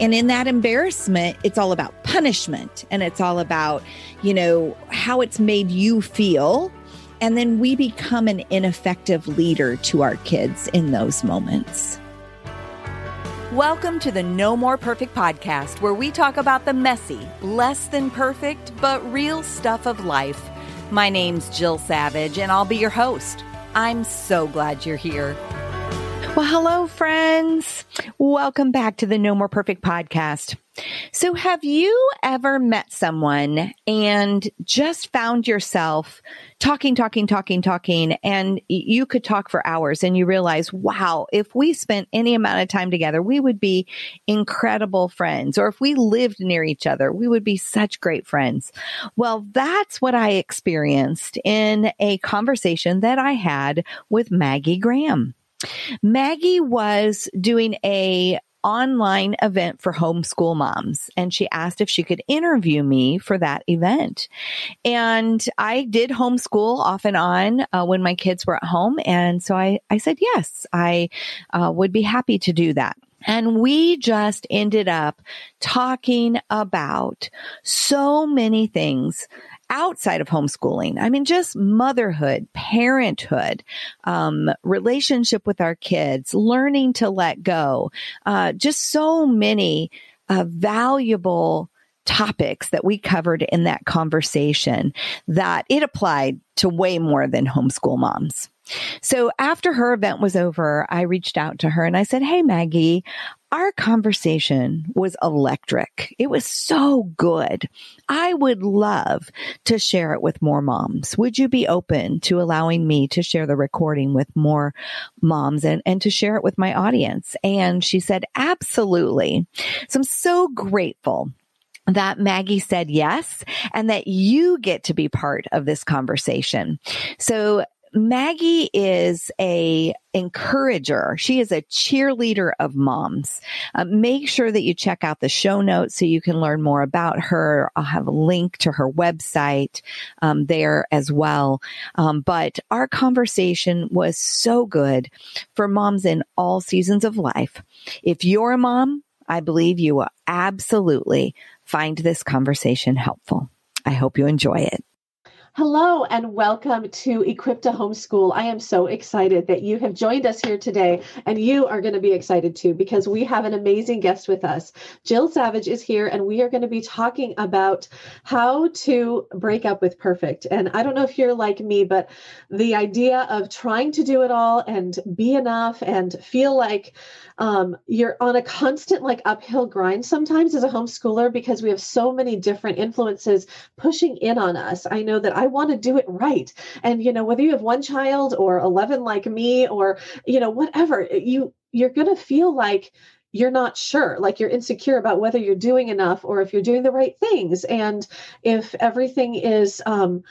And in that embarrassment, it's all about punishment and it's all about, you know, how it's made you feel. And then we become an ineffective leader to our kids in those moments. Welcome to the No More Perfect podcast, where we talk about the messy, less than perfect, but real stuff of life. My name's Jill Savage, and I'll be your host. I'm so glad you're here. Well, hello, friends. Welcome back to the No More Perfect podcast. So, have you ever met someone and just found yourself talking, talking, talking, talking, and you could talk for hours and you realize, wow, if we spent any amount of time together, we would be incredible friends. Or if we lived near each other, we would be such great friends. Well, that's what I experienced in a conversation that I had with Maggie Graham. Maggie was doing a online event for homeschool moms and she asked if she could interview me for that event. And I did homeschool off and on uh, when my kids were at home. And so I, I said, yes, I uh, would be happy to do that. And we just ended up talking about so many things outside of homeschooling. I mean, just motherhood, parenthood, um, relationship with our kids, learning to let go, uh, just so many uh, valuable topics that we covered in that conversation that it applied to way more than homeschool moms. So after her event was over, I reached out to her and I said, Hey, Maggie, our conversation was electric. It was so good. I would love to share it with more moms. Would you be open to allowing me to share the recording with more moms and, and to share it with my audience? And she said, absolutely. So I'm so grateful that Maggie said yes and that you get to be part of this conversation. So Maggie is a encourager. She is a cheerleader of moms. Uh, make sure that you check out the show notes so you can learn more about her. I'll have a link to her website um, there as well. Um, but our conversation was so good for moms in all seasons of life. If you're a mom, I believe you will absolutely find this conversation helpful. I hope you enjoy it. Hello and welcome to Equip to Homeschool. I am so excited that you have joined us here today, and you are going to be excited too because we have an amazing guest with us. Jill Savage is here, and we are going to be talking about how to break up with perfect. And I don't know if you're like me, but the idea of trying to do it all and be enough and feel like um, you're on a constant like uphill grind sometimes as a homeschooler because we have so many different influences pushing in on us. I know that I want to do it right. And, you know, whether you have one child or 11 like me or, you know, whatever, you, you're going to feel like you're not sure like you're insecure about whether you're doing enough or if you're doing the right things and if everything is um,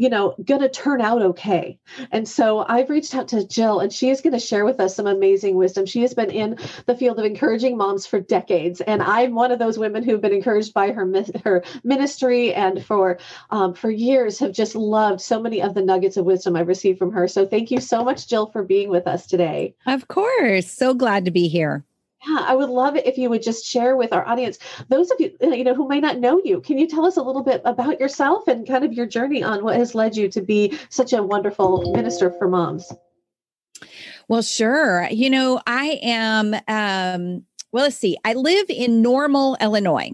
you know, going to turn out okay. And so I've reached out to Jill, and she is going to share with us some amazing wisdom. She has been in the field of encouraging moms for decades, and I'm one of those women who've been encouraged by her her ministry, and for um, for years have just loved so many of the nuggets of wisdom I've received from her. So thank you so much, Jill, for being with us today. Of course, so glad to be here. Yeah, I would love it if you would just share with our audience, those of you you know who may not know you. Can you tell us a little bit about yourself and kind of your journey on what has led you to be such a wonderful minister for moms? Well, sure. You know, I am um well, let's see. I live in Normal, Illinois.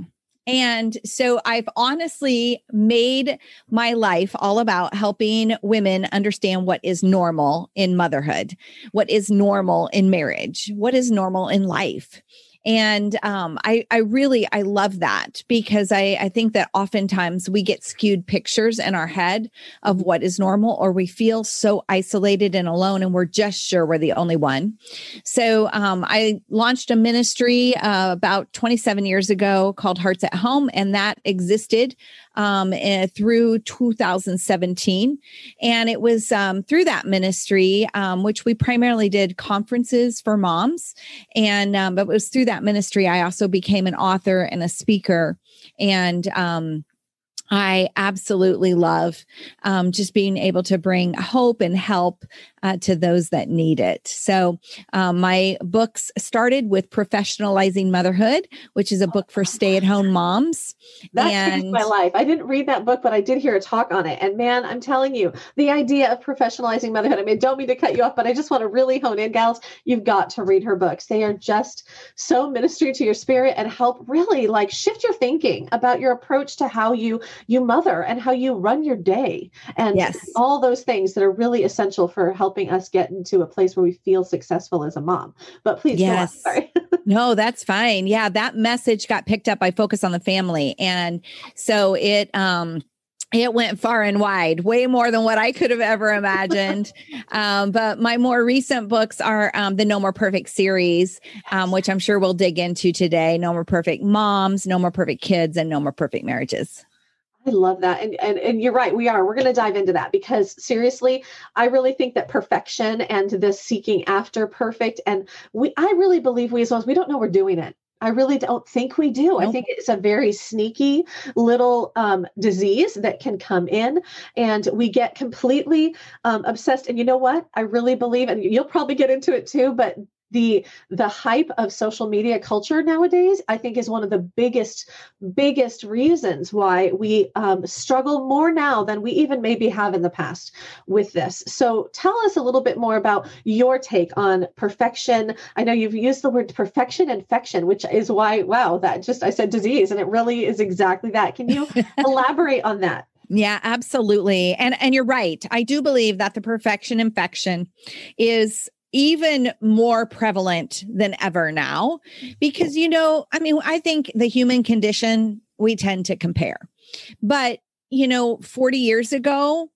And so I've honestly made my life all about helping women understand what is normal in motherhood, what is normal in marriage, what is normal in life and um, I, I really i love that because I, I think that oftentimes we get skewed pictures in our head of what is normal or we feel so isolated and alone and we're just sure we're the only one. So um, i launched a ministry uh, about 27 years ago called hearts at home and that existed um, uh, through 2017. And it was um, through that ministry, um, which we primarily did conferences for moms. And um, but it was through that ministry, I also became an author and a speaker. And um, I absolutely love um, just being able to bring hope and help uh, to those that need it. So, um, my books started with Professionalizing Motherhood, which is a book for stay at home moms. That and changed my life. I didn't read that book, but I did hear a talk on it. And man, I'm telling you, the idea of professionalizing motherhood, I mean, don't mean to cut you off, but I just want to really hone in, gals. You've got to read her books. They are just so ministry to your spirit and help really like shift your thinking about your approach to how you you mother and how you run your day and yes. all those things that are really essential for helping us get into a place where we feel successful as a mom. But please, yes. sorry. no, that's fine. Yeah, that message got picked up by Focus on the Family, and so it um it went far and wide, way more than what I could have ever imagined. um, but my more recent books are um, the No More Perfect series, um, which I'm sure we'll dig into today No More Perfect Moms, No More Perfect Kids, and No More Perfect Marriages. I love that. And, and and you're right, we are. We're going to dive into that because seriously, I really think that perfection and this seeking after perfect and we I really believe we as well as we don't know we're doing it. I really don't think we do. Nope. I think it's a very sneaky little um, disease that can come in, and we get completely um, obsessed. And you know what? I really believe, and you'll probably get into it too, but the the hype of social media culture nowadays i think is one of the biggest biggest reasons why we um, struggle more now than we even maybe have in the past with this so tell us a little bit more about your take on perfection i know you've used the word perfection infection which is why wow that just i said disease and it really is exactly that can you elaborate on that yeah, absolutely. And and you're right. I do believe that the perfection infection is even more prevalent than ever now. Because you know i mean i think the human condition we tend to compare. But you know 40 years ago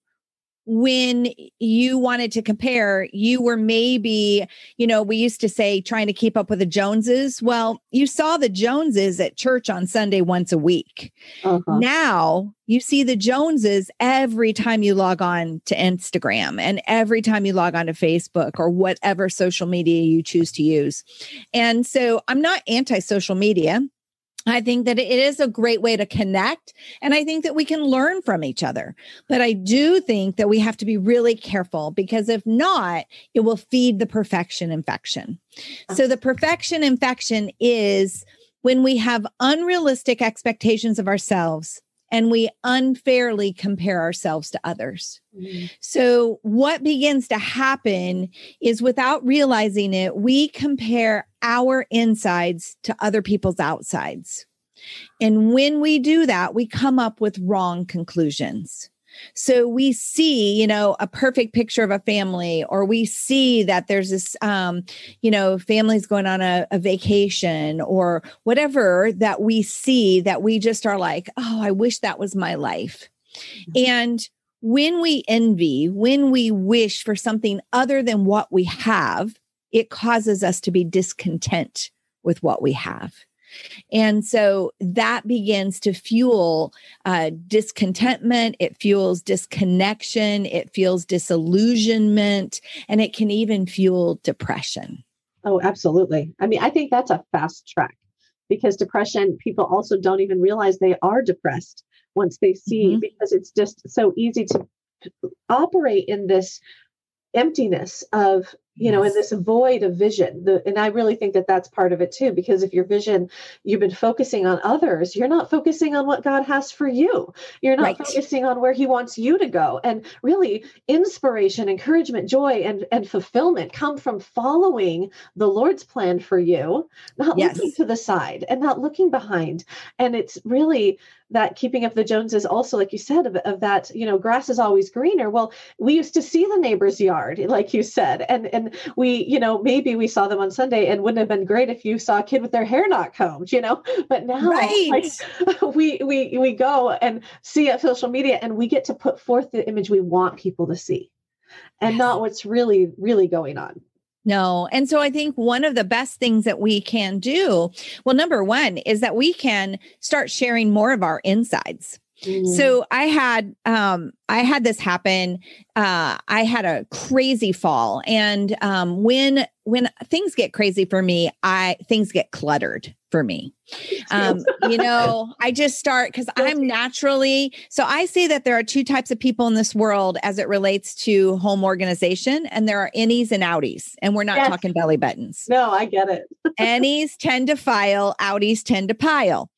when you wanted to compare, you were maybe, you know, we used to say trying to keep up with the Joneses. Well, you saw the Joneses at church on Sunday once a week. Uh-huh. Now you see the Joneses every time you log on to Instagram and every time you log on to Facebook or whatever social media you choose to use. And so I'm not anti social media. I think that it is a great way to connect. And I think that we can learn from each other. But I do think that we have to be really careful because if not, it will feed the perfection infection. So the perfection infection is when we have unrealistic expectations of ourselves and we unfairly compare ourselves to others. Mm-hmm. So, what begins to happen is without realizing it, we compare our insides to other people's outsides. And when we do that, we come up with wrong conclusions. So we see, you know, a perfect picture of a family, or we see that there's this, um, you know, families going on a, a vacation or whatever that we see that we just are like, oh, I wish that was my life. Mm-hmm. And when we envy, when we wish for something other than what we have, it causes us to be discontent with what we have. And so that begins to fuel uh, discontentment, it fuels disconnection, it fuels disillusionment, and it can even fuel depression. Oh, absolutely. I mean, I think that's a fast track because depression, people also don't even realize they are depressed once they see, mm-hmm. because it's just so easy to operate in this emptiness of you know, in this void of vision. The, and I really think that that's part of it too, because if your vision, you've been focusing on others, you're not focusing on what God has for you. You're not right. focusing on where He wants you to go. And really, inspiration, encouragement, joy, and, and fulfillment come from following the Lord's plan for you, not yes. looking to the side and not looking behind. And it's really that keeping up the Joneses also, like you said, of, of, that, you know, grass is always greener. Well, we used to see the neighbor's yard, like you said, and and we, you know, maybe we saw them on Sunday and wouldn't have been great if you saw a kid with their hair not combed, you know. But now right. like, we we we go and see at social media and we get to put forth the image we want people to see and yes. not what's really, really going on. No. And so I think one of the best things that we can do, well, number one is that we can start sharing more of our insides. Mm. So I had um I had this happen. Uh I had a crazy fall and um when when things get crazy for me, I things get cluttered for me. Um, you know, I just start because I'm naturally so I say that there are two types of people in this world as it relates to home organization, and there are innies and outies, and we're not yes. talking belly buttons. No, I get it. innies tend to file, outies tend to pile.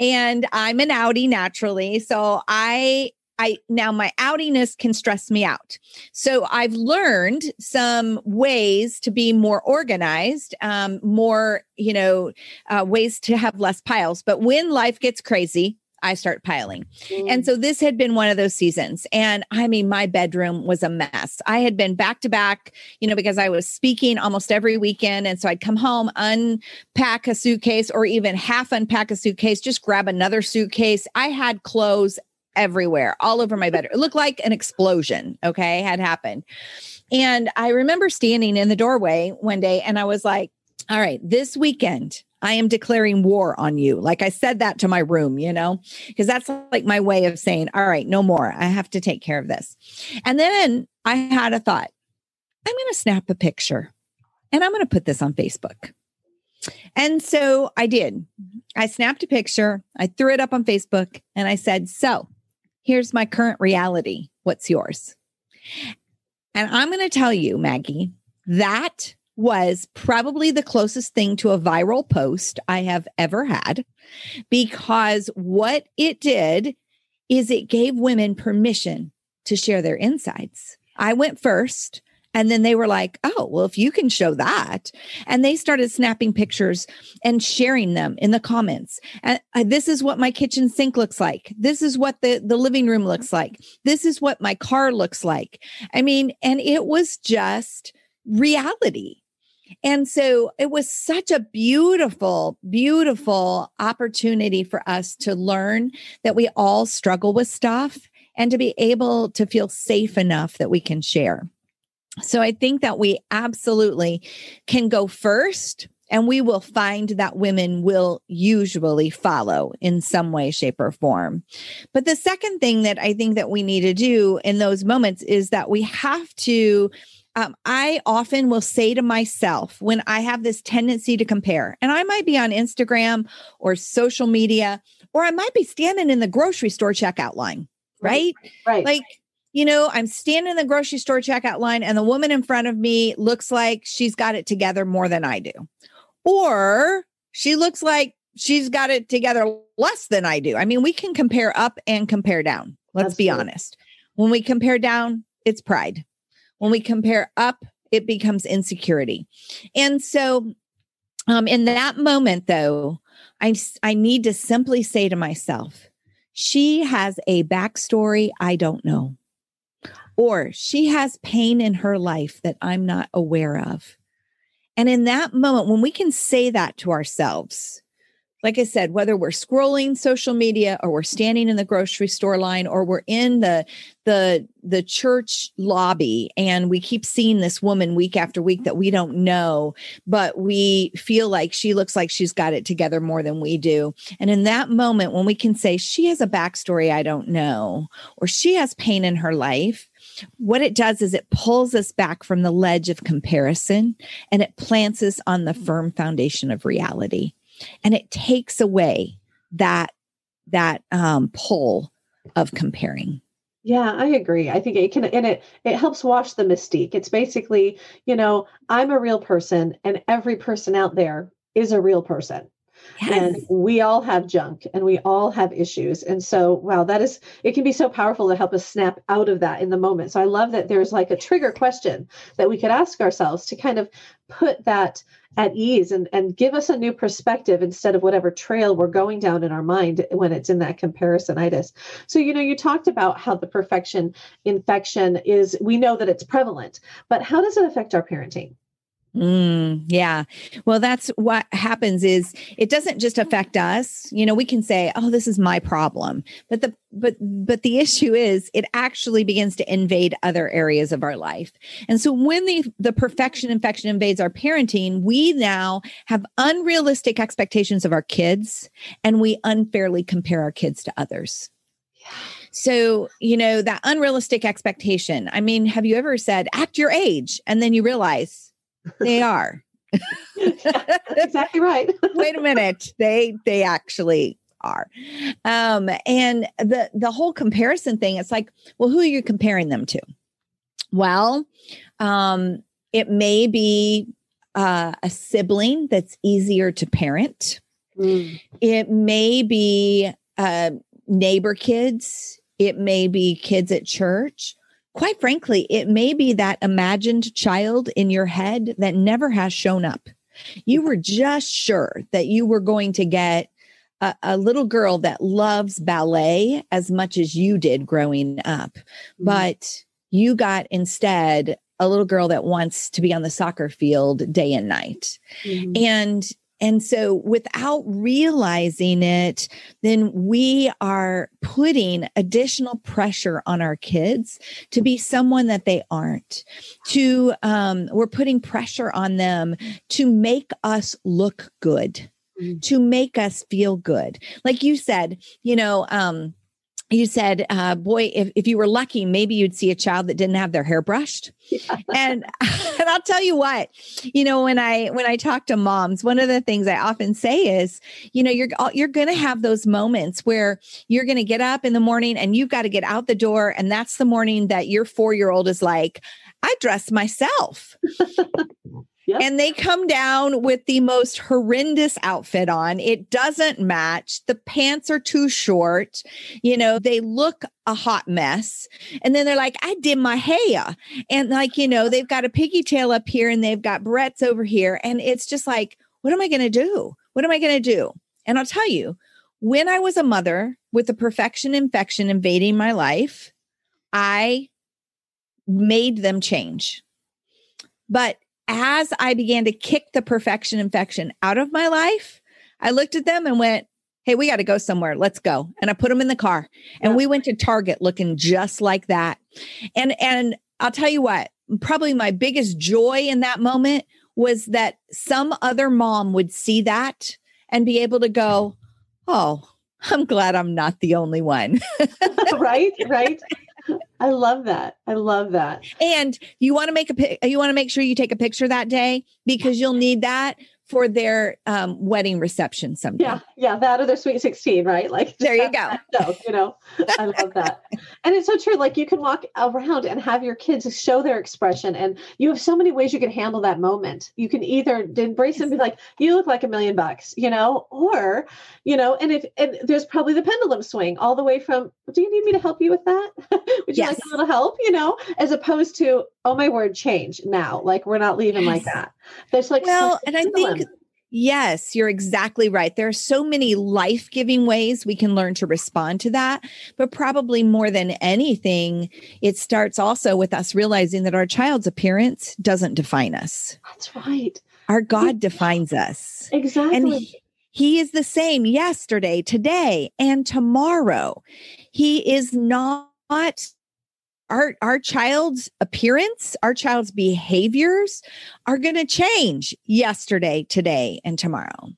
And I'm an outie naturally. So I I now my outiness can stress me out. So I've learned some ways to be more organized, um, more, you know, uh, ways to have less piles. But when life gets crazy, I start piling. Mm. And so this had been one of those seasons. And I mean, my bedroom was a mess. I had been back to back, you know, because I was speaking almost every weekend. And so I'd come home, unpack a suitcase or even half unpack a suitcase, just grab another suitcase. I had clothes everywhere, all over my bed. It looked like an explosion, okay, had happened. And I remember standing in the doorway one day and I was like, all right, this weekend, I am declaring war on you. Like I said that to my room, you know, because that's like my way of saying, all right, no more. I have to take care of this. And then I had a thought I'm going to snap a picture and I'm going to put this on Facebook. And so I did. I snapped a picture, I threw it up on Facebook, and I said, So here's my current reality. What's yours? And I'm going to tell you, Maggie, that was probably the closest thing to a viral post I have ever had because what it did is it gave women permission to share their insides. I went first and then they were like, oh, well, if you can show that. And they started snapping pictures and sharing them in the comments. And uh, this is what my kitchen sink looks like. This is what the, the living room looks like. This is what my car looks like. I mean, and it was just reality. And so it was such a beautiful, beautiful opportunity for us to learn that we all struggle with stuff and to be able to feel safe enough that we can share. So I think that we absolutely can go first and we will find that women will usually follow in some way shape or form but the second thing that i think that we need to do in those moments is that we have to um, i often will say to myself when i have this tendency to compare and i might be on instagram or social media or i might be standing in the grocery store checkout line right right, right. like you know, I'm standing in the grocery store checkout line and the woman in front of me looks like she's got it together more than I do. Or she looks like she's got it together less than I do. I mean, we can compare up and compare down. Let's Absolutely. be honest. When we compare down, it's pride. When we compare up, it becomes insecurity. And so um, in that moment, though, I, I need to simply say to myself, she has a backstory I don't know or she has pain in her life that I'm not aware of. And in that moment, when we can say that to ourselves, like I said, whether we're scrolling social media or we're standing in the grocery store line or we're in the the the church lobby and we keep seeing this woman week after week that we don't know, but we feel like she looks like she's got it together more than we do. And in that moment, when we can say she has a backstory I don't know, or she has pain in her life, what it does is it pulls us back from the ledge of comparison and it plants us on the firm foundation of reality and it takes away that that um, pull of comparing Yeah, I agree. I think it can and it it helps wash the mystique. It's basically, you know, I'm a real person and every person out there is a real person. Yes. And we all have junk and we all have issues. And so, wow, that is, it can be so powerful to help us snap out of that in the moment. So I love that there's like a trigger question that we could ask ourselves to kind of put that at ease and, and give us a new perspective instead of whatever trail we're going down in our mind when it's in that comparisonitis. So, you know, you talked about how the perfection infection is, we know that it's prevalent, but how does it affect our parenting? Mm, yeah. Well, that's what happens is it doesn't just affect us. You know, we can say, "Oh, this is my problem." But the but but the issue is it actually begins to invade other areas of our life. And so when the the perfection infection invades our parenting, we now have unrealistic expectations of our kids and we unfairly compare our kids to others. Yeah. So, you know, that unrealistic expectation. I mean, have you ever said act your age and then you realize they are. yeah, exactly right. Wait a minute. They they actually are. Um, and the the whole comparison thing, it's like, well, who are you comparing them to? Well, um, it may be uh, a sibling that's easier to parent. Mm. It may be uh, neighbor kids. It may be kids at church quite frankly, it may be that imagined child in your head that never has shown up. You were just sure that you were going to get a, a, little girl that loves ballet as much as you did growing up, mm-hmm. but you got instead a little girl that wants to be on the soccer field day and night. Mm-hmm. And and so without realizing it, then we are putting additional pressure on our kids to be someone that they aren't. To um, we're putting pressure on them to make us look good, mm-hmm. to make us feel good. Like you said, you know, um, you said, uh, boy, if, if you were lucky, maybe you'd see a child that didn't have their hair brushed. Yeah. And and I'll tell you what, you know, when I when I talk to moms, one of the things I often say is, you know, you're you're going to have those moments where you're going to get up in the morning and you've got to get out the door, and that's the morning that your four year old is like, I dress myself. And they come down with the most horrendous outfit on. It doesn't match. The pants are too short. You know, they look a hot mess. And then they're like, I did my hair. And like, you know, they've got a pigtail up here and they've got barrettes over here. And it's just like, what am I going to do? What am I going to do? And I'll tell you, when I was a mother with a perfection infection invading my life, I made them change. But as I began to kick the perfection infection out of my life, I looked at them and went, Hey, we got to go somewhere. Let's go. And I put them in the car and yeah. we went to Target looking just like that. And, and I'll tell you what, probably my biggest joy in that moment was that some other mom would see that and be able to go, Oh, I'm glad I'm not the only one. right, right. I love that. I love that. And you want to make a you want to make sure you take a picture that day because you'll need that for their um, wedding reception someday. Yeah, yeah, that or their sweet sixteen, right? Like there you go. No, you know, I love that, and it's so true. Like you can walk around and have your kids show their expression, and you have so many ways you can handle that moment. You can either embrace and be like, "You look like a million bucks," you know, or you know, and if and there's probably the pendulum swing all the way from, "Do you need me to help you with that? Would you yes. like a little help?" You know, as opposed to, "Oh my word, change now!" Like we're not leaving yes. like that. There's like well, and I think Yes, you're exactly right. There are so many life giving ways we can learn to respond to that. But probably more than anything, it starts also with us realizing that our child's appearance doesn't define us. That's right. Our God defines us. Exactly. And he, he is the same yesterday, today, and tomorrow. He is not our our child's appearance our child's behaviors are going to change yesterday today and tomorrow.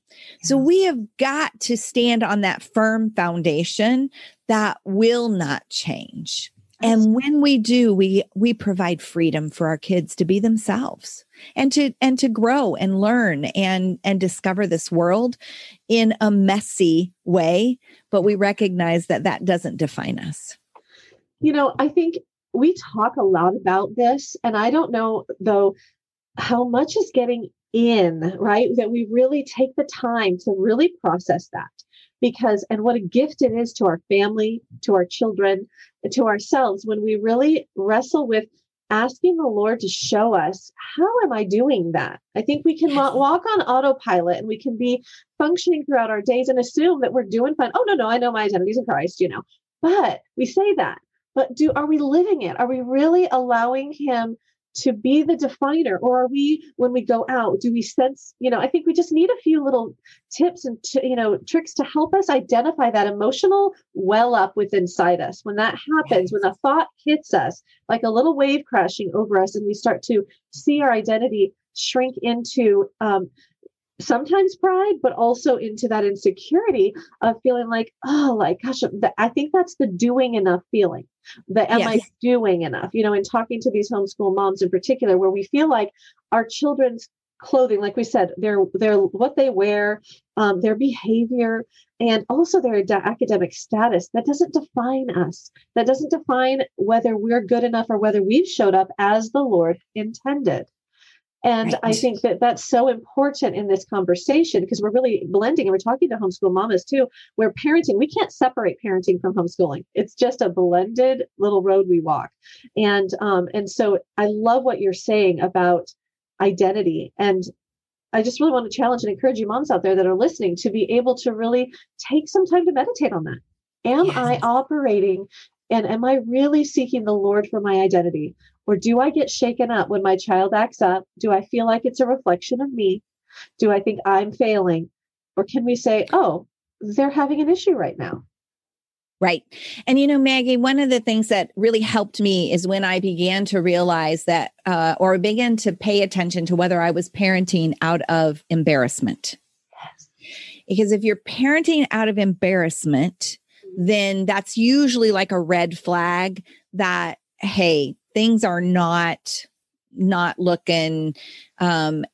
So we have got to stand on that firm foundation that will not change. And when we do we we provide freedom for our kids to be themselves and to and to grow and learn and and discover this world in a messy way but we recognize that that doesn't define us. You know, I think we talk a lot about this, and I don't know though how much is getting in, right? That we really take the time to really process that because, and what a gift it is to our family, to our children, to ourselves when we really wrestle with asking the Lord to show us how am I doing that? I think we can walk on autopilot and we can be functioning throughout our days and assume that we're doing fine. Oh no, no, I know my identity is in Christ, you know. But we say that. But do are we living it? Are we really allowing him to be the definer? Or are we when we go out do we sense you know i think we just need a few little tips and t- you know tricks to help us identify that emotional well up within inside us. When that happens when the thought hits us like a little wave crashing over us and we start to see our identity shrink into um, sometimes pride, but also into that insecurity of feeling like, oh, like, gosh, I think that's the doing enough feeling. The am yes. I doing enough? You know, in talking to these homeschool moms in particular, where we feel like our children's clothing, like we said, their their what they wear, um, their behavior, and also their academic status that doesn't define us. That doesn't define whether we're good enough or whether we've showed up as the Lord intended. And right. I think that that's so important in this conversation because we're really blending and we're talking to homeschool mamas too, where parenting, we can't separate parenting from homeschooling. It's just a blended little road we walk. And um, and so I love what you're saying about identity. And I just really want to challenge and encourage you moms out there that are listening to be able to really take some time to meditate on that. Am yes. I operating and am I really seeking the Lord for my identity? Or do I get shaken up when my child acts up? Do I feel like it's a reflection of me? Do I think I'm failing? Or can we say, oh, they're having an issue right now? Right. And you know, Maggie, one of the things that really helped me is when I began to realize that, uh, or began to pay attention to whether I was parenting out of embarrassment. Yes. Because if you're parenting out of embarrassment, then that's usually like a red flag that, hey, things are not not looking um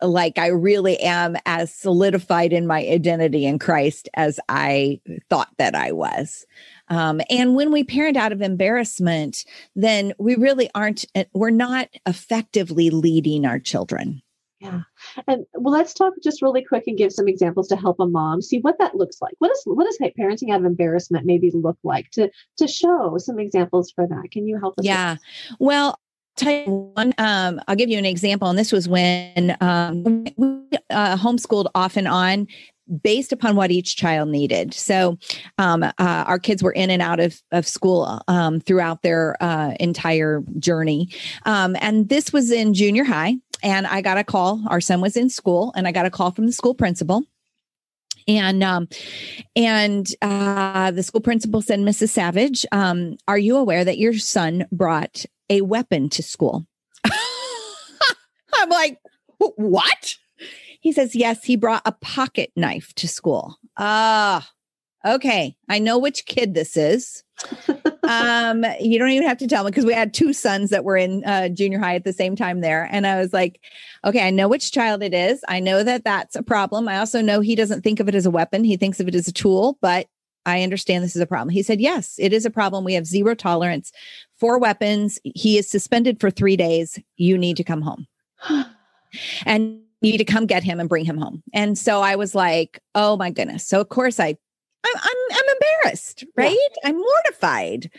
like I really am as solidified in my identity in Christ as I thought that I was. Um, and when we parent out of embarrassment, then we really aren't, eh, we're not effectively leading our children. Yeah. And well, let's talk just really quick and give some examples to help a mom see what that looks like. What is what does parenting out of embarrassment maybe look like to to show some examples for that? Can you help us? Yeah. Well, tell you one um, i'll give you an example and this was when um, we uh, homeschooled off and on based upon what each child needed so um, uh, our kids were in and out of, of school um, throughout their uh, entire journey um, and this was in junior high and I got a call. Our son was in school, and I got a call from the school principal. And um, and uh, the school principal said, "Mrs. Savage, um, are you aware that your son brought a weapon to school?" I'm like, "What?" He says, "Yes, he brought a pocket knife to school." Ah, okay, I know which kid this is. Um, you don't even have to tell me because we had two sons that were in uh, junior high at the same time there. And I was like, okay, I know which child it is. I know that that's a problem. I also know he doesn't think of it as a weapon, he thinks of it as a tool, but I understand this is a problem. He said, yes, it is a problem. We have zero tolerance for weapons. He is suspended for three days. You need to come home. and you need to come get him and bring him home. And so I was like, oh my goodness. So of course I I'm I'm, I'm embarrassed, right? Yeah. I'm mortified.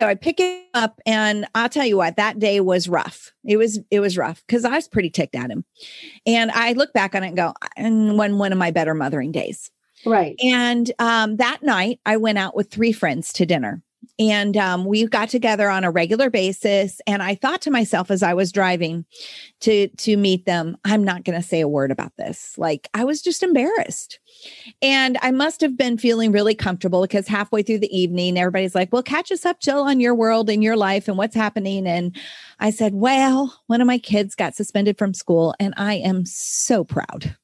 So I pick it up and I'll tell you what, that day was rough. It was it was rough because I was pretty ticked at him. And I look back on it and go, and one one of my better mothering days. Right. And um, that night I went out with three friends to dinner and um, we got together on a regular basis and i thought to myself as i was driving to to meet them i'm not going to say a word about this like i was just embarrassed and i must have been feeling really comfortable because halfway through the evening everybody's like well catch us up jill on your world and your life and what's happening and i said well one of my kids got suspended from school and i am so proud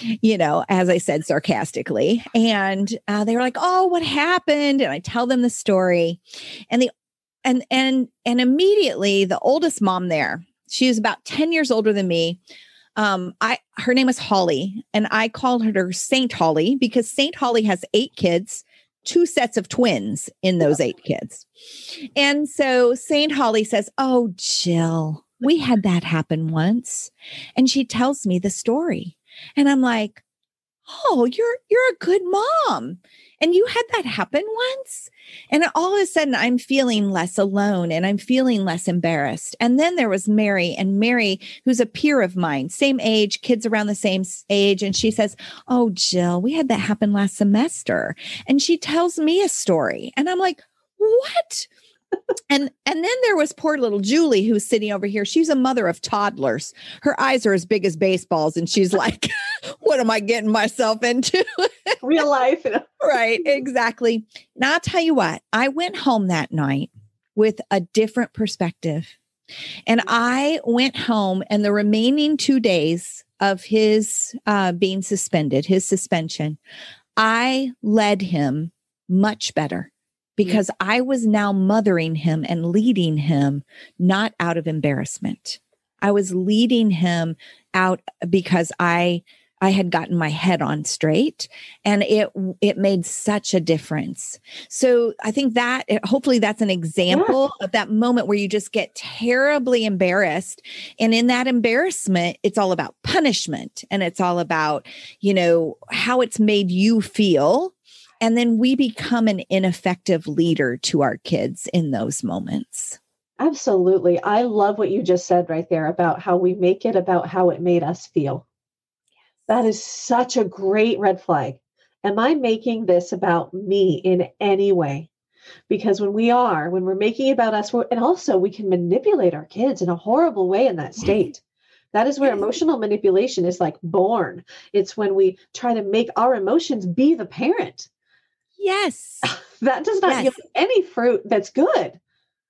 you know, as I said sarcastically. And uh, they were like, "Oh, what happened?" And I tell them the story, and the and and and immediately the oldest mom there, she was about ten years older than me. Um, I her name was Holly, and I called her Saint Holly because Saint Holly has eight kids two sets of twins in those eight kids. And so St. Holly says, Oh, Jill, we had that happen once. And she tells me the story. And I'm like, Oh, you're you're a good mom. And you had that happen once. And all of a sudden, I'm feeling less alone and I'm feeling less embarrassed. And then there was Mary, and Mary, who's a peer of mine, same age, kids around the same age. And she says, Oh, Jill, we had that happen last semester. And she tells me a story. And I'm like, What? and and then there was poor little Julie who's sitting over here. She's a mother of toddlers. Her eyes are as big as baseballs, and she's like, "What am I getting myself into?" Real life, right? Exactly. Now I'll tell you what. I went home that night with a different perspective, and I went home, and the remaining two days of his uh, being suspended, his suspension, I led him much better because I was now mothering him and leading him not out of embarrassment. I was leading him out because I I had gotten my head on straight and it it made such a difference. So I think that hopefully that's an example yeah. of that moment where you just get terribly embarrassed and in that embarrassment it's all about punishment and it's all about you know how it's made you feel and then we become an ineffective leader to our kids in those moments. Absolutely. I love what you just said right there about how we make it about how it made us feel. That is such a great red flag. Am I making this about me in any way? Because when we are, when we're making it about us, and also we can manipulate our kids in a horrible way in that state. That is where emotional manipulation is like born. It's when we try to make our emotions be the parent Yes. that does not yes. give any fruit that's good.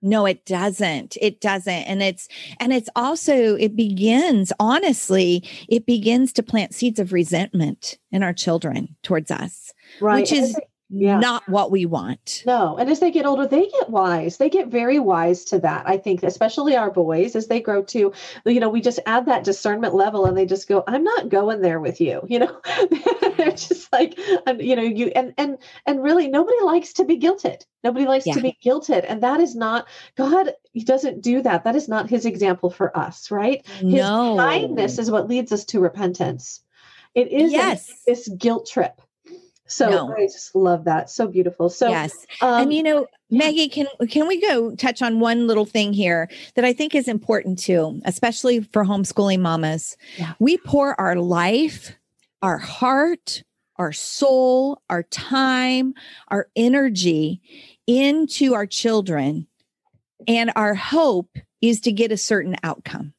No, it doesn't. It doesn't. And it's, and it's also, it begins, honestly, it begins to plant seeds of resentment in our children towards us, right. which is yeah. not what we want. No. And as they get older, they get wise. They get very wise to that. I think, especially our boys, as they grow to, you know, we just add that discernment level and they just go, I'm not going there with you. You know, they're just like, you know, you, and, and, and really nobody likes to be guilted. Nobody likes yeah. to be guilted. And that is not, God He doesn't do that. That is not his example for us, right? His no. kindness is what leads us to repentance. It is yes. this guilt trip so no. I just love that. So beautiful. So yes, um, and you know, Maggie, can can we go touch on one little thing here that I think is important too, especially for homeschooling mamas? Yeah. We pour our life, our heart, our soul, our time, our energy into our children, and our hope is to get a certain outcome.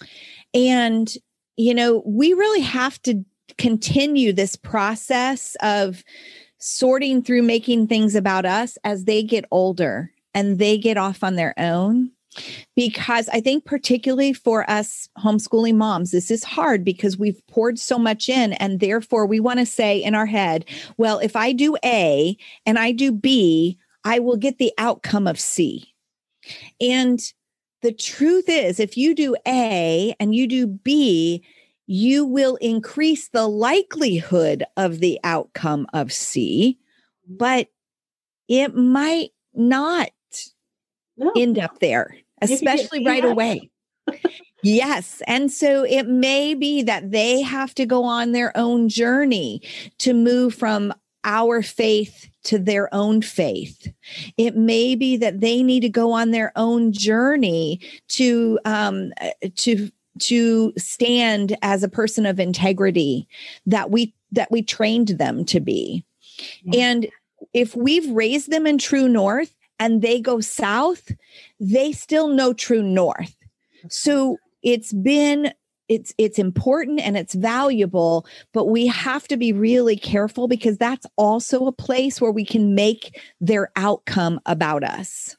Right. And you know, we really have to continue this process of sorting through making things about us as they get older and they get off on their own because I think, particularly for us homeschooling moms, this is hard because we've poured so much in. And therefore, we want to say in our head, well, if I do A and I do B, I will get the outcome of C. And the truth is, if you do A and you do B, you will increase the likelihood of the outcome of C, but it might not no. end up there, especially right away. yes. And so it may be that they have to go on their own journey to move from our faith to their own faith. It may be that they need to go on their own journey to um, to to stand as a person of integrity that we that we trained them to be. Yeah. and if we've raised them in true north and they go south they still know true north. So it's been it's it's important and it's valuable but we have to be really careful because that's also a place where we can make their outcome about us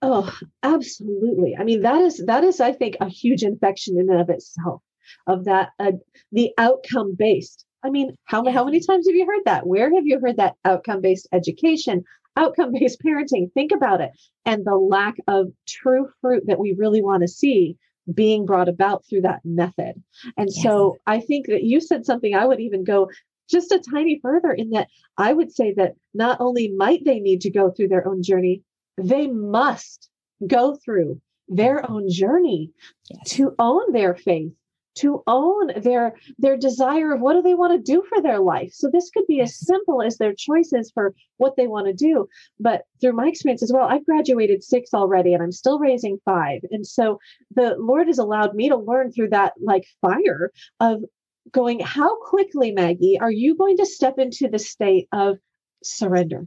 Oh, absolutely. I mean, that is that is, I think, a huge infection in and of itself. Of that, uh, the outcome based. I mean, how how many times have you heard that? Where have you heard that outcome based education, outcome based parenting? Think about it, and the lack of true fruit that we really want to see being brought about through that method. And yes. so, I think that you said something. I would even go just a tiny further in that I would say that not only might they need to go through their own journey, they must go through their mm-hmm. own journey yes. to own their faith to own their their desire of what do they want to do for their life. So this could be as mm-hmm. simple as their choices for what they want to do. But through my experience as well i've graduated six already and i'm still raising five. And so the lord has allowed me to learn through that like fire of going how quickly maggie are you going to step into the state of surrender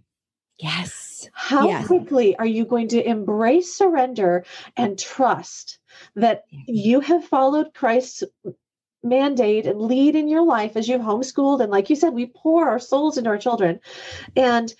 yes. How yes. quickly are you going to embrace surrender and trust that you have followed Christ's mandate and lead in your life as you've homeschooled and like you said we pour our souls into our children and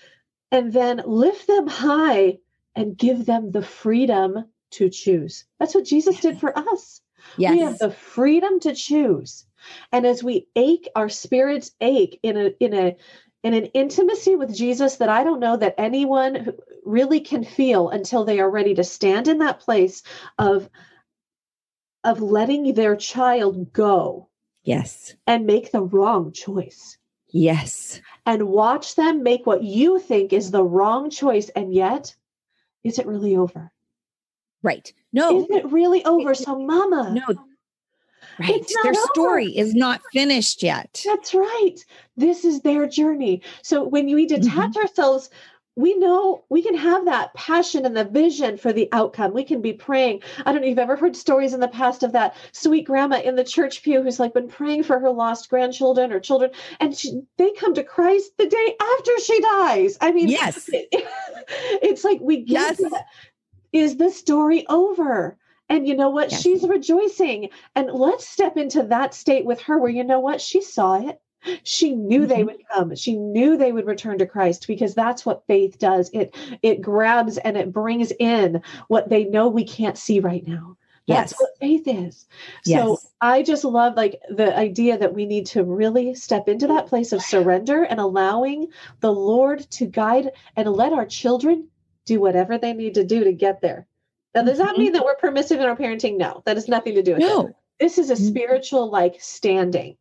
and then lift them high and give them the freedom to choose. That's what jesus did for us. Yes. we have the freedom to choose. And as we ache our spirits ache in a in a in an intimacy with jesus that i don't know that anyone really can feel until they are ready to stand in that place of of letting their child go. Yes. And make the wrong choice. Yes. And watch them make what you think is the wrong choice. And yet, is it really over? Right. No. Is it really over? So, mama. No. Right. Their over. story is not finished yet. That's right. This is their journey. So, when we detach mm-hmm. ourselves we know we can have that passion and the vision for the outcome. We can be praying. I don't know if you've ever heard stories in the past of that sweet grandma in the church pew who's like been praying for her lost grandchildren or children, and she, they come to Christ the day after she dies. I mean, yes, it, it's like we get yes. is the story over? And you know what? Yes. She's rejoicing. And let's step into that state with her where you know what? She saw it. She knew mm-hmm. they would come. She knew they would return to Christ because that's what faith does. It it grabs and it brings in what they know we can't see right now. That's yes. what faith is. Yes. So I just love like the idea that we need to really step into that place of surrender and allowing the Lord to guide and let our children do whatever they need to do to get there. Now, does that mm-hmm. mean that we're permissive in our parenting? No, that has nothing to do with no. it. This is a mm-hmm. spiritual like standing.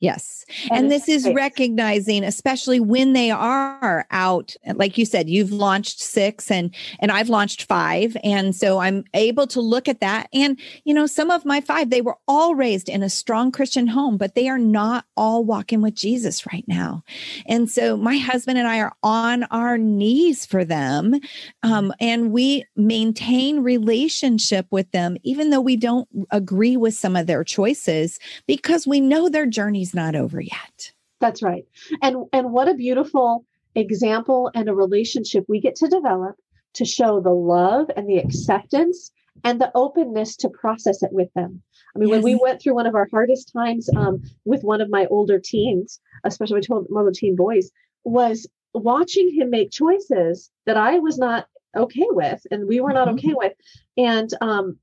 Yes. And, and this is recognizing, especially when they are out, like you said, you've launched six and, and I've launched five. And so I'm able to look at that. And, you know, some of my five, they were all raised in a strong Christian home, but they are not all walking with Jesus right now. And so my husband and I are on our knees for them. Um, and we maintain relationship with them, even though we don't agree with some of their choices, because we know their journeys not over yet. That's right. And and what a beautiful example and a relationship we get to develop to show the love and the acceptance and the openness to process it with them. I mean, yes. when we went through one of our hardest times um, with one of my older teens, especially of the teen boys, was watching him make choices that I was not okay with and we were not mm-hmm. okay with. And um,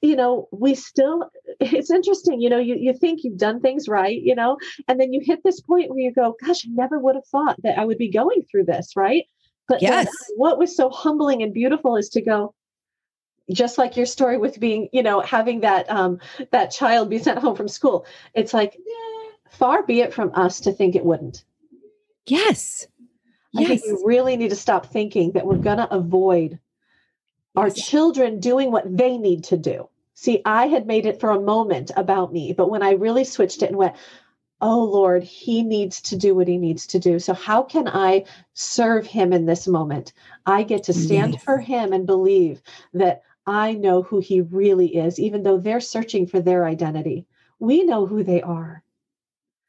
you know, we still, it's interesting, you know, you, you think you've done things right, you know, and then you hit this point where you go, gosh, I never would have thought that I would be going through this, right? But yes. what was so humbling and beautiful is to go, just like your story with being, you know, having that um that child be sent home from school. It's like far be it from us to think it wouldn't. Yes. I yes. think we really need to stop thinking that we're going to avoid our children doing what they need to do. See, I had made it for a moment about me, but when I really switched it and went, oh Lord, he needs to do what he needs to do. So, how can I serve him in this moment? I get to stand yes. for him and believe that I know who he really is, even though they're searching for their identity. We know who they are.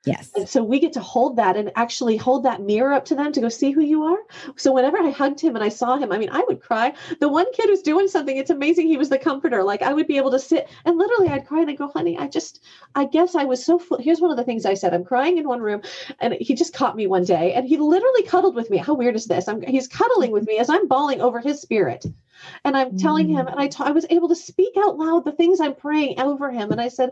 Yes. And so we get to hold that and actually hold that mirror up to them to go see who you are. So whenever I hugged him and I saw him, I mean, I would cry. The one kid who's doing something, it's amazing. He was the comforter. Like I would be able to sit and literally I'd cry and I'd go, honey, I just, I guess I was so full. Here's one of the things I said. I'm crying in one room and he just caught me one day and he literally cuddled with me. How weird is this? I'm, he's cuddling with me as I'm bawling over his spirit. And I'm telling him, mm. and I, t- I was able to speak out loud the things I'm praying over him. And I said,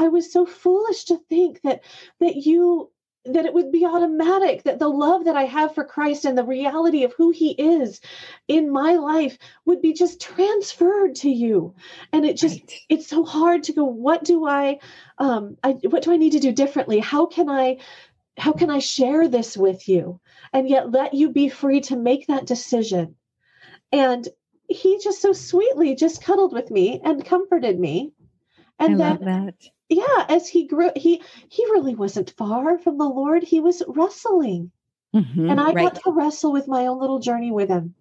I was so foolish to think that that you that it would be automatic that the love that I have for Christ and the reality of who he is in my life would be just transferred to you. And it just right. it's so hard to go what do I um I what do I need to do differently? How can I how can I share this with you and yet let you be free to make that decision? And he just so sweetly just cuddled with me and comforted me. And I then, that. Yeah, as he grew, he he really wasn't far from the Lord. He was wrestling, mm-hmm, and I right. got to wrestle with my own little journey with him,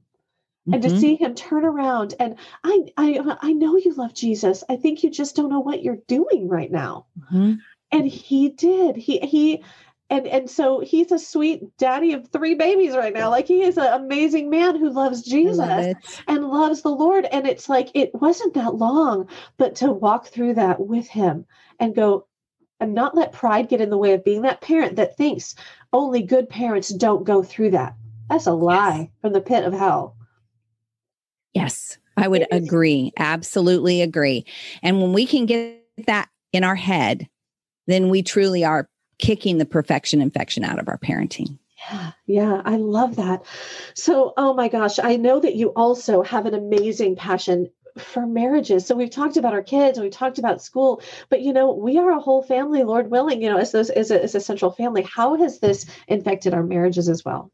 mm-hmm. and to mm-hmm. see him turn around. And I I I know you love Jesus. I think you just don't know what you're doing right now. Mm-hmm. And he did. He he and and so he's a sweet daddy of three babies right now like he is an amazing man who loves jesus love and loves the lord and it's like it wasn't that long but to walk through that with him and go and not let pride get in the way of being that parent that thinks only good parents don't go through that that's a lie yes. from the pit of hell yes i would agree absolutely agree and when we can get that in our head then we truly are kicking the perfection infection out of our parenting. Yeah, yeah, I love that. So, oh my gosh, I know that you also have an amazing passion for marriages. So we've talked about our kids and we talked about school, but you know, we are a whole family, Lord willing, you know, as those as a, as a central family. How has this infected our marriages as well?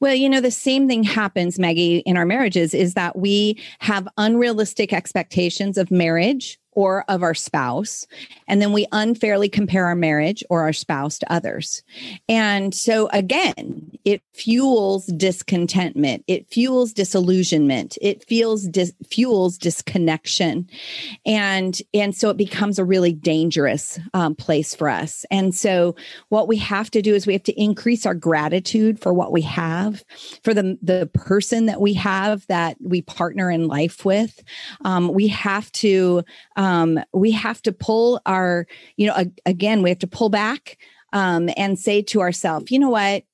Well, you know, the same thing happens, Maggie, in our marriages is that we have unrealistic expectations of marriage or of our spouse. And then we unfairly compare our marriage or our spouse to others. And so, again, it fuels discontentment, it fuels disillusionment, it feels dis- fuels disconnection. And, and so it becomes a really dangerous um, place for us. And so, what we have to do is we have to increase our gratitude for what we have, for the, the person that we have that we partner in life with. Um, we have to um, we have to pull our, you know, again, we have to pull back um, and say to ourselves, you know what?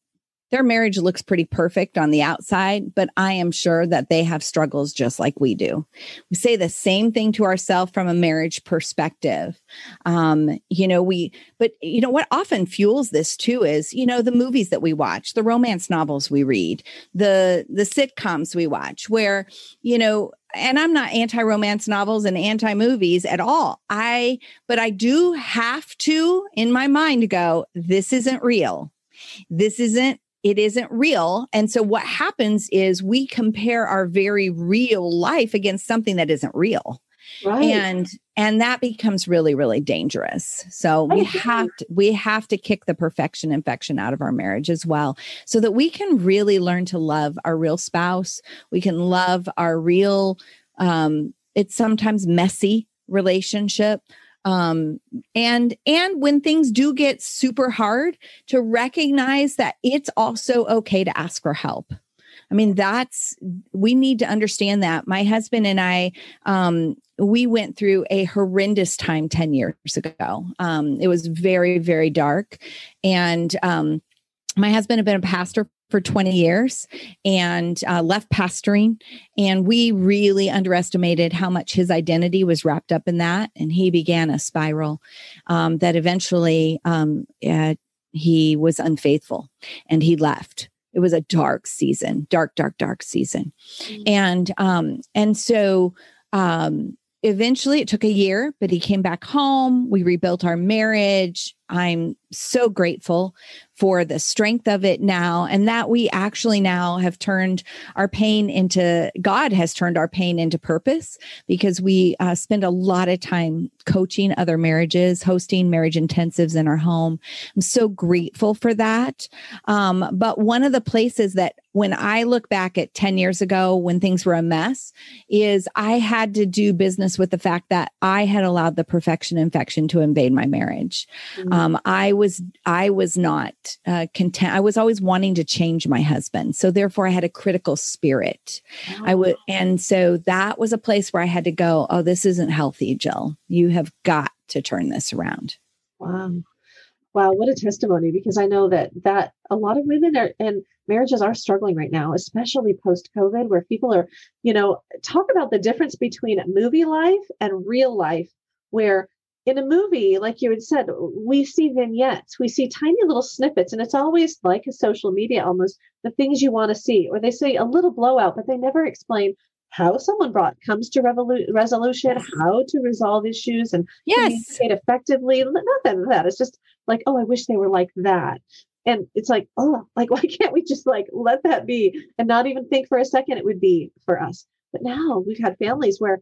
Their marriage looks pretty perfect on the outside, but I am sure that they have struggles just like we do. We say the same thing to ourselves from a marriage perspective. Um, you know, we, but you know, what often fuels this too is, you know, the movies that we watch, the romance novels we read, the, the sitcoms we watch, where, you know, and I'm not anti romance novels and anti movies at all. I, but I do have to, in my mind, go, this isn't real. This isn't, it isn't real. And so what happens is we compare our very real life against something that isn't real. Right. And and that becomes really really dangerous. So we have to we have to kick the perfection infection out of our marriage as well so that we can really learn to love our real spouse. We can love our real um it's sometimes messy relationship um and and when things do get super hard to recognize that it's also okay to ask for help I mean, that's, we need to understand that. My husband and I, um, we went through a horrendous time 10 years ago. Um, it was very, very dark. And um, my husband had been a pastor for 20 years and uh, left pastoring. And we really underestimated how much his identity was wrapped up in that. And he began a spiral um, that eventually um, uh, he was unfaithful and he left it was a dark season dark dark dark season mm-hmm. and um and so um eventually it took a year but he came back home. We rebuilt our marriage. I'm so grateful for the strength of it now and that we actually now have turned our pain into god has turned our pain into purpose because we uh, spend a lot of time coaching other marriages hosting marriage intensives in our home. I'm so grateful for that. Um, but one of the places that when i look back at 10 years ago when things were a mess is i had to do business with the fact that i had allowed the perfection infection to invade my marriage. Mm-hmm. um, i was i was not uh, content. I was always wanting to change my husband. So therefore I had a critical spirit. Oh. I would, and so that was a place where I had to go, oh, this isn't healthy, Jill. You have got to turn this around. Wow. Wow. What a testimony, because I know that, that a lot of women are, and marriages are struggling right now, especially post COVID, where people are, you know, talk about the difference between movie life and real life, where in a movie, like you had said, we see vignettes, we see tiny little snippets, and it's always like a social media almost the things you want to see. Or they say a little blowout, but they never explain how someone brought comes to revolu- resolution, yes. how to resolve issues and yes. communicate effectively. Nothing of that. It's just like, oh, I wish they were like that. And it's like, oh, like why can't we just like let that be and not even think for a second it would be for us? But now we've had families where,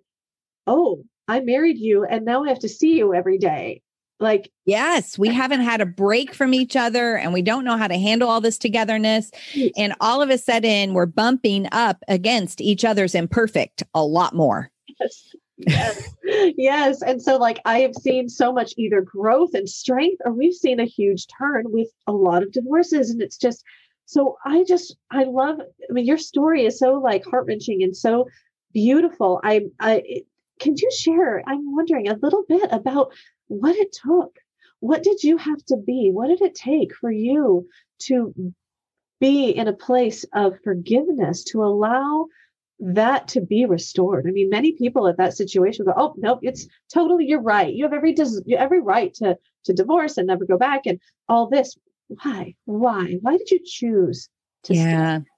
oh, I married you and now I have to see you every day. Like, yes, we haven't had a break from each other and we don't know how to handle all this togetherness. And all of a sudden, we're bumping up against each other's imperfect a lot more. Yes. Yes. yes. And so, like, I have seen so much either growth and strength, or we've seen a huge turn with a lot of divorces. And it's just, so I just, I love, I mean, your story is so like heart wrenching and so beautiful. I, I, can you share? I'm wondering a little bit about what it took. What did you have to be? What did it take for you to be in a place of forgiveness to allow that to be restored? I mean, many people at that situation go, "Oh, nope, it's totally you're right. You have every des- every right to to divorce and never go back and all this." Why? Why? Why did you choose to Yeah. Stay?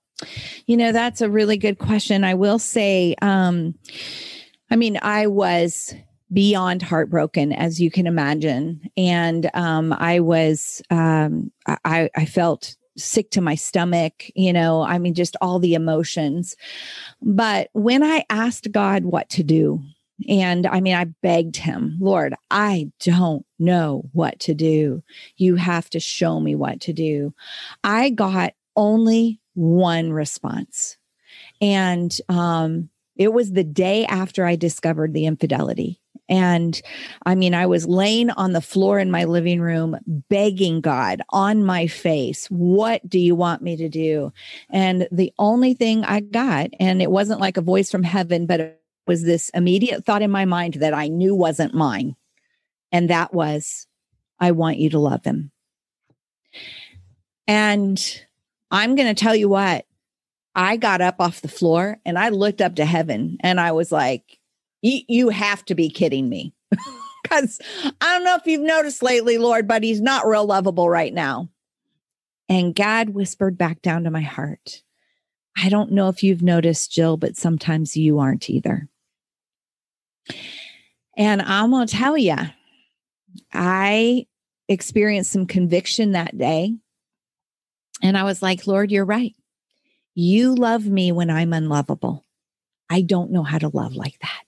You know, that's a really good question. I will say um I mean, I was beyond heartbroken, as you can imagine. And um, I was, um, I, I felt sick to my stomach, you know, I mean, just all the emotions. But when I asked God what to do, and I mean, I begged him, Lord, I don't know what to do. You have to show me what to do. I got only one response. And um, it was the day after I discovered the infidelity. And I mean, I was laying on the floor in my living room, begging God on my face, What do you want me to do? And the only thing I got, and it wasn't like a voice from heaven, but it was this immediate thought in my mind that I knew wasn't mine. And that was, I want you to love him. And I'm going to tell you what, I got up off the floor and I looked up to heaven and I was like, you have to be kidding me. Because I don't know if you've noticed lately, Lord, but he's not real lovable right now. And God whispered back down to my heart, I don't know if you've noticed, Jill, but sometimes you aren't either. And I'm going to tell you, I experienced some conviction that day. And I was like, Lord, you're right. You love me when I'm unlovable. I don't know how to love like that.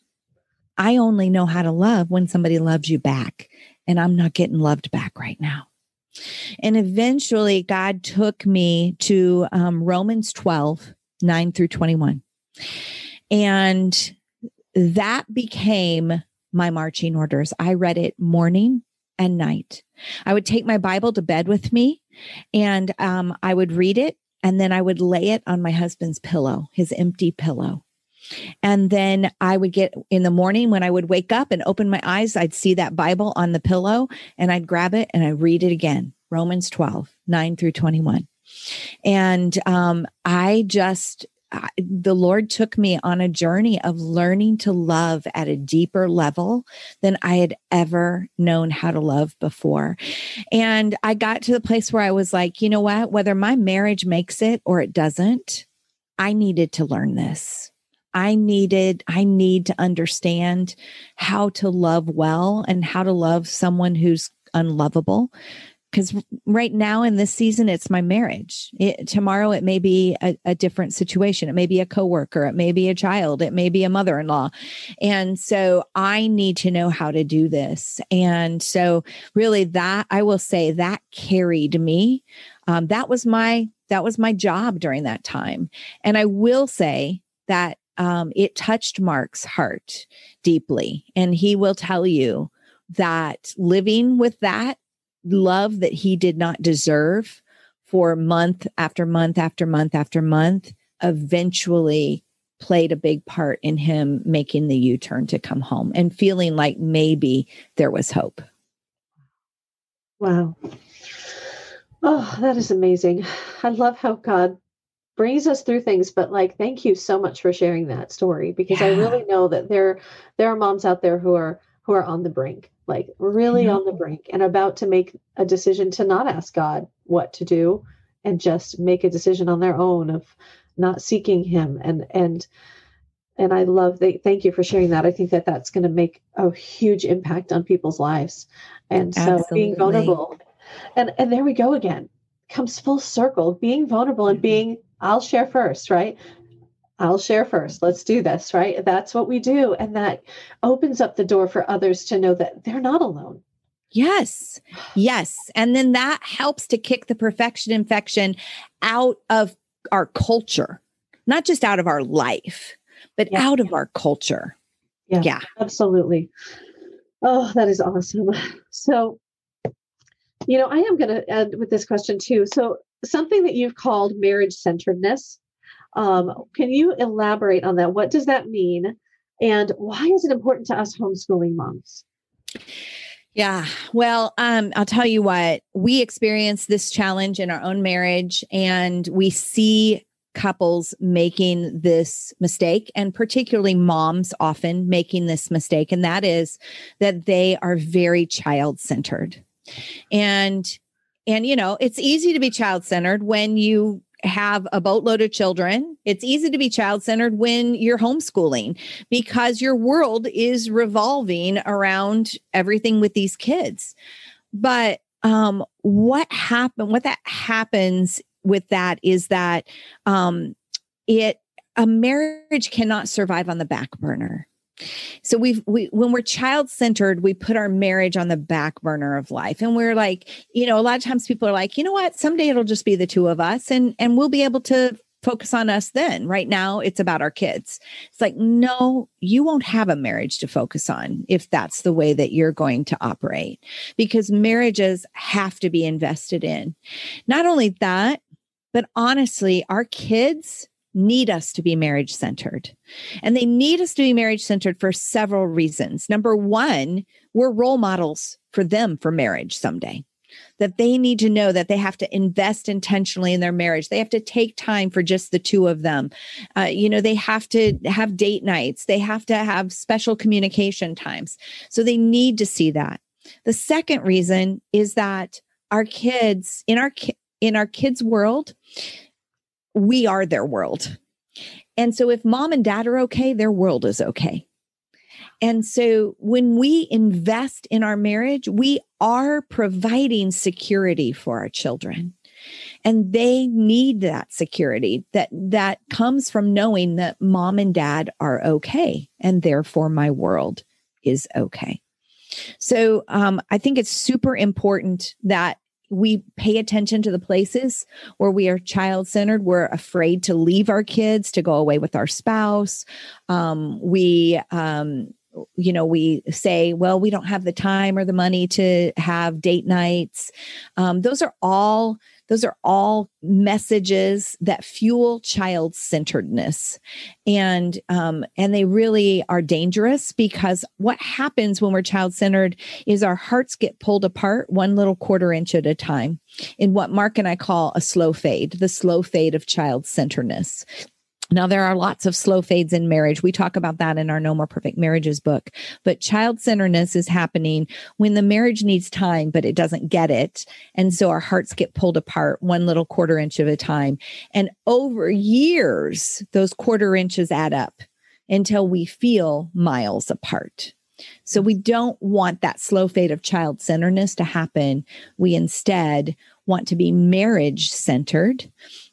I only know how to love when somebody loves you back, and I'm not getting loved back right now. And eventually, God took me to um, Romans 12, 9 through 21. And that became my marching orders. I read it morning and night. I would take my Bible to bed with me and um, I would read it and then I would lay it on my husband's pillow, his empty pillow. And then I would get in the morning when I would wake up and open my eyes, I'd see that Bible on the pillow and I'd grab it and I read it again Romans 12, 9 through 21. And um, I just, I, the Lord took me on a journey of learning to love at a deeper level than I had ever known how to love before. And I got to the place where I was like, you know what? Whether my marriage makes it or it doesn't, I needed to learn this. I needed, I need to understand how to love well and how to love someone who's unlovable. Because right now in this season, it's my marriage. It, tomorrow, it may be a, a different situation. It may be a coworker. It may be a child. It may be a mother in law. And so I need to know how to do this. And so, really, that I will say that carried me. Um, that was my that was my job during that time. And I will say that um, it touched Mark's heart deeply. And he will tell you that living with that love that he did not deserve for month after month after month after month eventually played a big part in him making the U turn to come home and feeling like maybe there was hope. Wow. Oh, that is amazing. I love how God brings us through things but like thank you so much for sharing that story because yeah. i really know that there there are moms out there who are who are on the brink like really on the brink and about to make a decision to not ask god what to do and just make a decision on their own of not seeking him and and and I love that. Thank you for sharing that. I think that that's going to make a huge impact on people's lives. And so Absolutely. being vulnerable, and and there we go again, comes full circle. Being vulnerable and mm-hmm. being, I'll share first, right? I'll share first. Let's do this, right? That's what we do, and that opens up the door for others to know that they're not alone. Yes. Yes. And then that helps to kick the perfection infection out of our culture, not just out of our life but yeah. out of our culture. Yeah, yeah, absolutely. Oh, that is awesome. So, you know, I am going to end with this question too. So, something that you've called marriage centeredness. Um, can you elaborate on that? What does that mean? And why is it important to us homeschooling moms? Yeah. Well, um, I'll tell you what, we experience this challenge in our own marriage and we see couples making this mistake and particularly moms often making this mistake and that is that they are very child centered and and you know it's easy to be child centered when you have a boatload of children it's easy to be child centered when you're homeschooling because your world is revolving around everything with these kids but um what happened what that happens with that is that um, it a marriage cannot survive on the back burner. So we've we when we're child centered, we put our marriage on the back burner of life, and we're like, you know, a lot of times people are like, you know what, someday it'll just be the two of us, and and we'll be able to focus on us then. Right now, it's about our kids. It's like, no, you won't have a marriage to focus on if that's the way that you're going to operate, because marriages have to be invested in. Not only that, but honestly, our kids need us to be marriage centered. And they need us to be marriage centered for several reasons. Number one, we're role models for them for marriage someday. That they need to know that they have to invest intentionally in their marriage. They have to take time for just the two of them. Uh, you know, they have to have date nights. They have to have special communication times. So they need to see that. The second reason is that our kids in our ki- in our kids' world, we are their world. And so if mom and dad are okay, their world is okay. And so when we invest in our marriage, we are providing security for our children. And they need that security that that comes from knowing that mom and dad are okay and therefore my world is okay. So um, I think it's super important that we pay attention to the places where we are child centered. We're afraid to leave our kids to go away with our spouse. Um, we, um, you know, we say, well, we don't have the time or the money to have date nights. Um, those are all those are all messages that fuel child centeredness, and um, and they really are dangerous because what happens when we're child centered is our hearts get pulled apart one little quarter inch at a time in what Mark and I call a slow fade, the slow fade of child centeredness. Now, there are lots of slow fades in marriage. We talk about that in our No More Perfect Marriages book. But child centeredness is happening when the marriage needs time, but it doesn't get it. And so our hearts get pulled apart one little quarter inch at a time. And over years, those quarter inches add up until we feel miles apart. So we don't want that slow fade of child centeredness to happen. We instead want to be marriage centered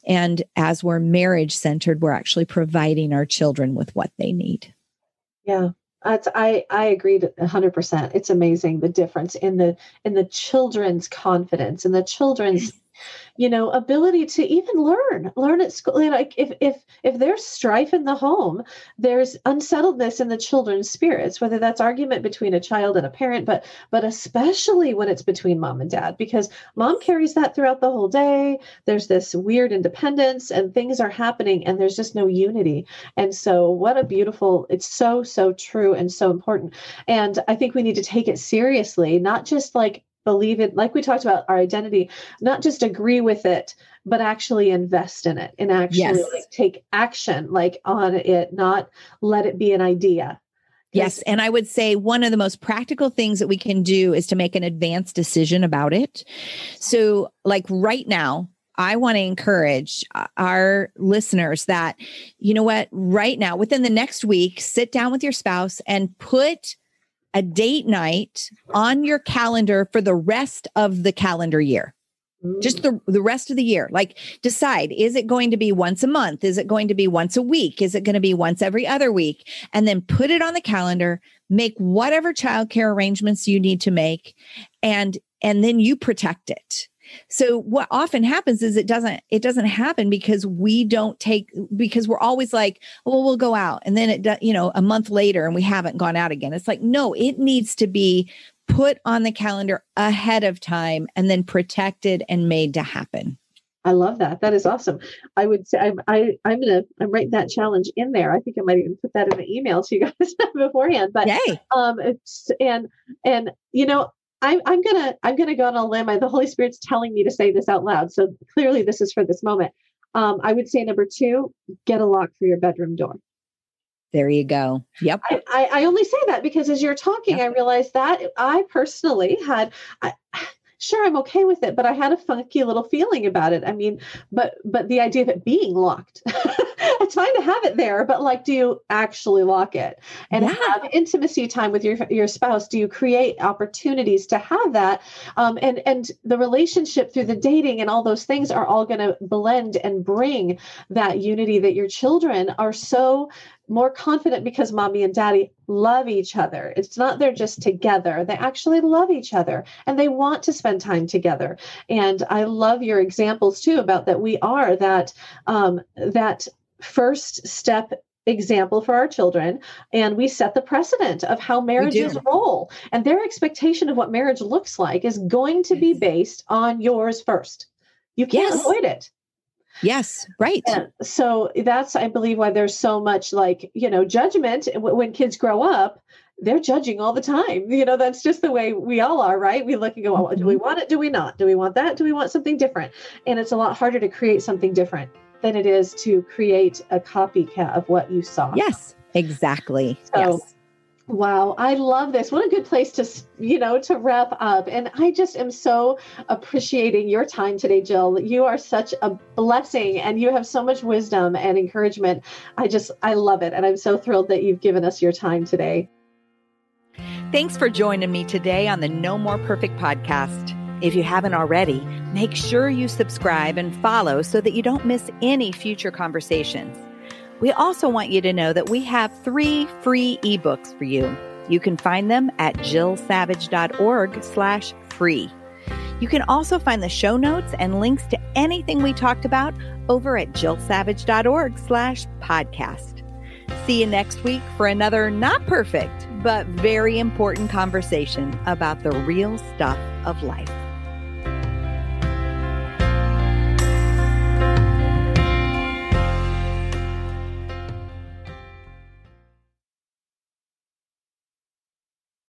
and as we're marriage centered, we're actually providing our children with what they need. Yeah. That's, I I agreed 100%. It's amazing the difference in the in the children's confidence and the children's you know ability to even learn learn at school like if if if there's strife in the home there's unsettledness in the children's spirits whether that's argument between a child and a parent but but especially when it's between mom and dad because mom carries that throughout the whole day. There's this weird independence and things are happening and there's just no unity. And so what a beautiful it's so so true and so important. And i think we need to take it seriously not just like believe it like we talked about our identity not just agree with it but actually invest in it and actually yes. like, take action like on it not let it be an idea Yes. And I would say one of the most practical things that we can do is to make an advanced decision about it. So, like right now, I want to encourage uh, our listeners that, you know what, right now, within the next week, sit down with your spouse and put a date night on your calendar for the rest of the calendar year. Just the, the rest of the year. Like decide is it going to be once a month? Is it going to be once a week? Is it going to be once every other week? And then put it on the calendar make whatever childcare arrangements you need to make and and then you protect it so what often happens is it doesn't it doesn't happen because we don't take because we're always like well we'll go out and then it you know a month later and we haven't gone out again it's like no it needs to be put on the calendar ahead of time and then protected and made to happen. I love that. That is awesome. I would say I'm I, I'm gonna I'm writing that challenge in there. I think I might even put that in the email to you guys beforehand. But Yay. um it's and and you know I'm I'm gonna I'm gonna go on a limb. I, the Holy Spirit's telling me to say this out loud. So clearly this is for this moment. Um, I would say number two, get a lock for your bedroom door. There you go. Yep. I, I, I only say that because as you're talking, yep. I realized that I personally had. I, sure i'm okay with it but i had a funky little feeling about it i mean but but the idea of it being locked it's fine to have it there but like do you actually lock it? And yeah. have intimacy time with your your spouse. Do you create opportunities to have that? Um, and and the relationship through the dating and all those things are all going to blend and bring that unity that your children are so more confident because mommy and daddy love each other. It's not they're just together. They actually love each other and they want to spend time together. And I love your examples too about that we are that um, that first step example for our children and we set the precedent of how marriages roll and their expectation of what marriage looks like is going to be based on yours first you can't yes. avoid it Yes, right. And so that's, I believe, why there's so much like, you know, judgment when kids grow up. They're judging all the time. You know, that's just the way we all are, right? We look and go, well, do we mm-hmm. want it? Do we not? Do we want that? Do we want something different? And it's a lot harder to create something different than it is to create a copycat of what you saw. Yes, exactly. So, yes. Wow, I love this. What a good place to, you know, to wrap up. And I just am so appreciating your time today, Jill. You are such a blessing and you have so much wisdom and encouragement. I just I love it and I'm so thrilled that you've given us your time today. Thanks for joining me today on the No More Perfect podcast. If you haven't already, make sure you subscribe and follow so that you don't miss any future conversations. We also want you to know that we have three free ebooks for you. You can find them at jillsavage.org slash free. You can also find the show notes and links to anything we talked about over at jillsavage.org slash podcast. See you next week for another not perfect, but very important conversation about the real stuff of life.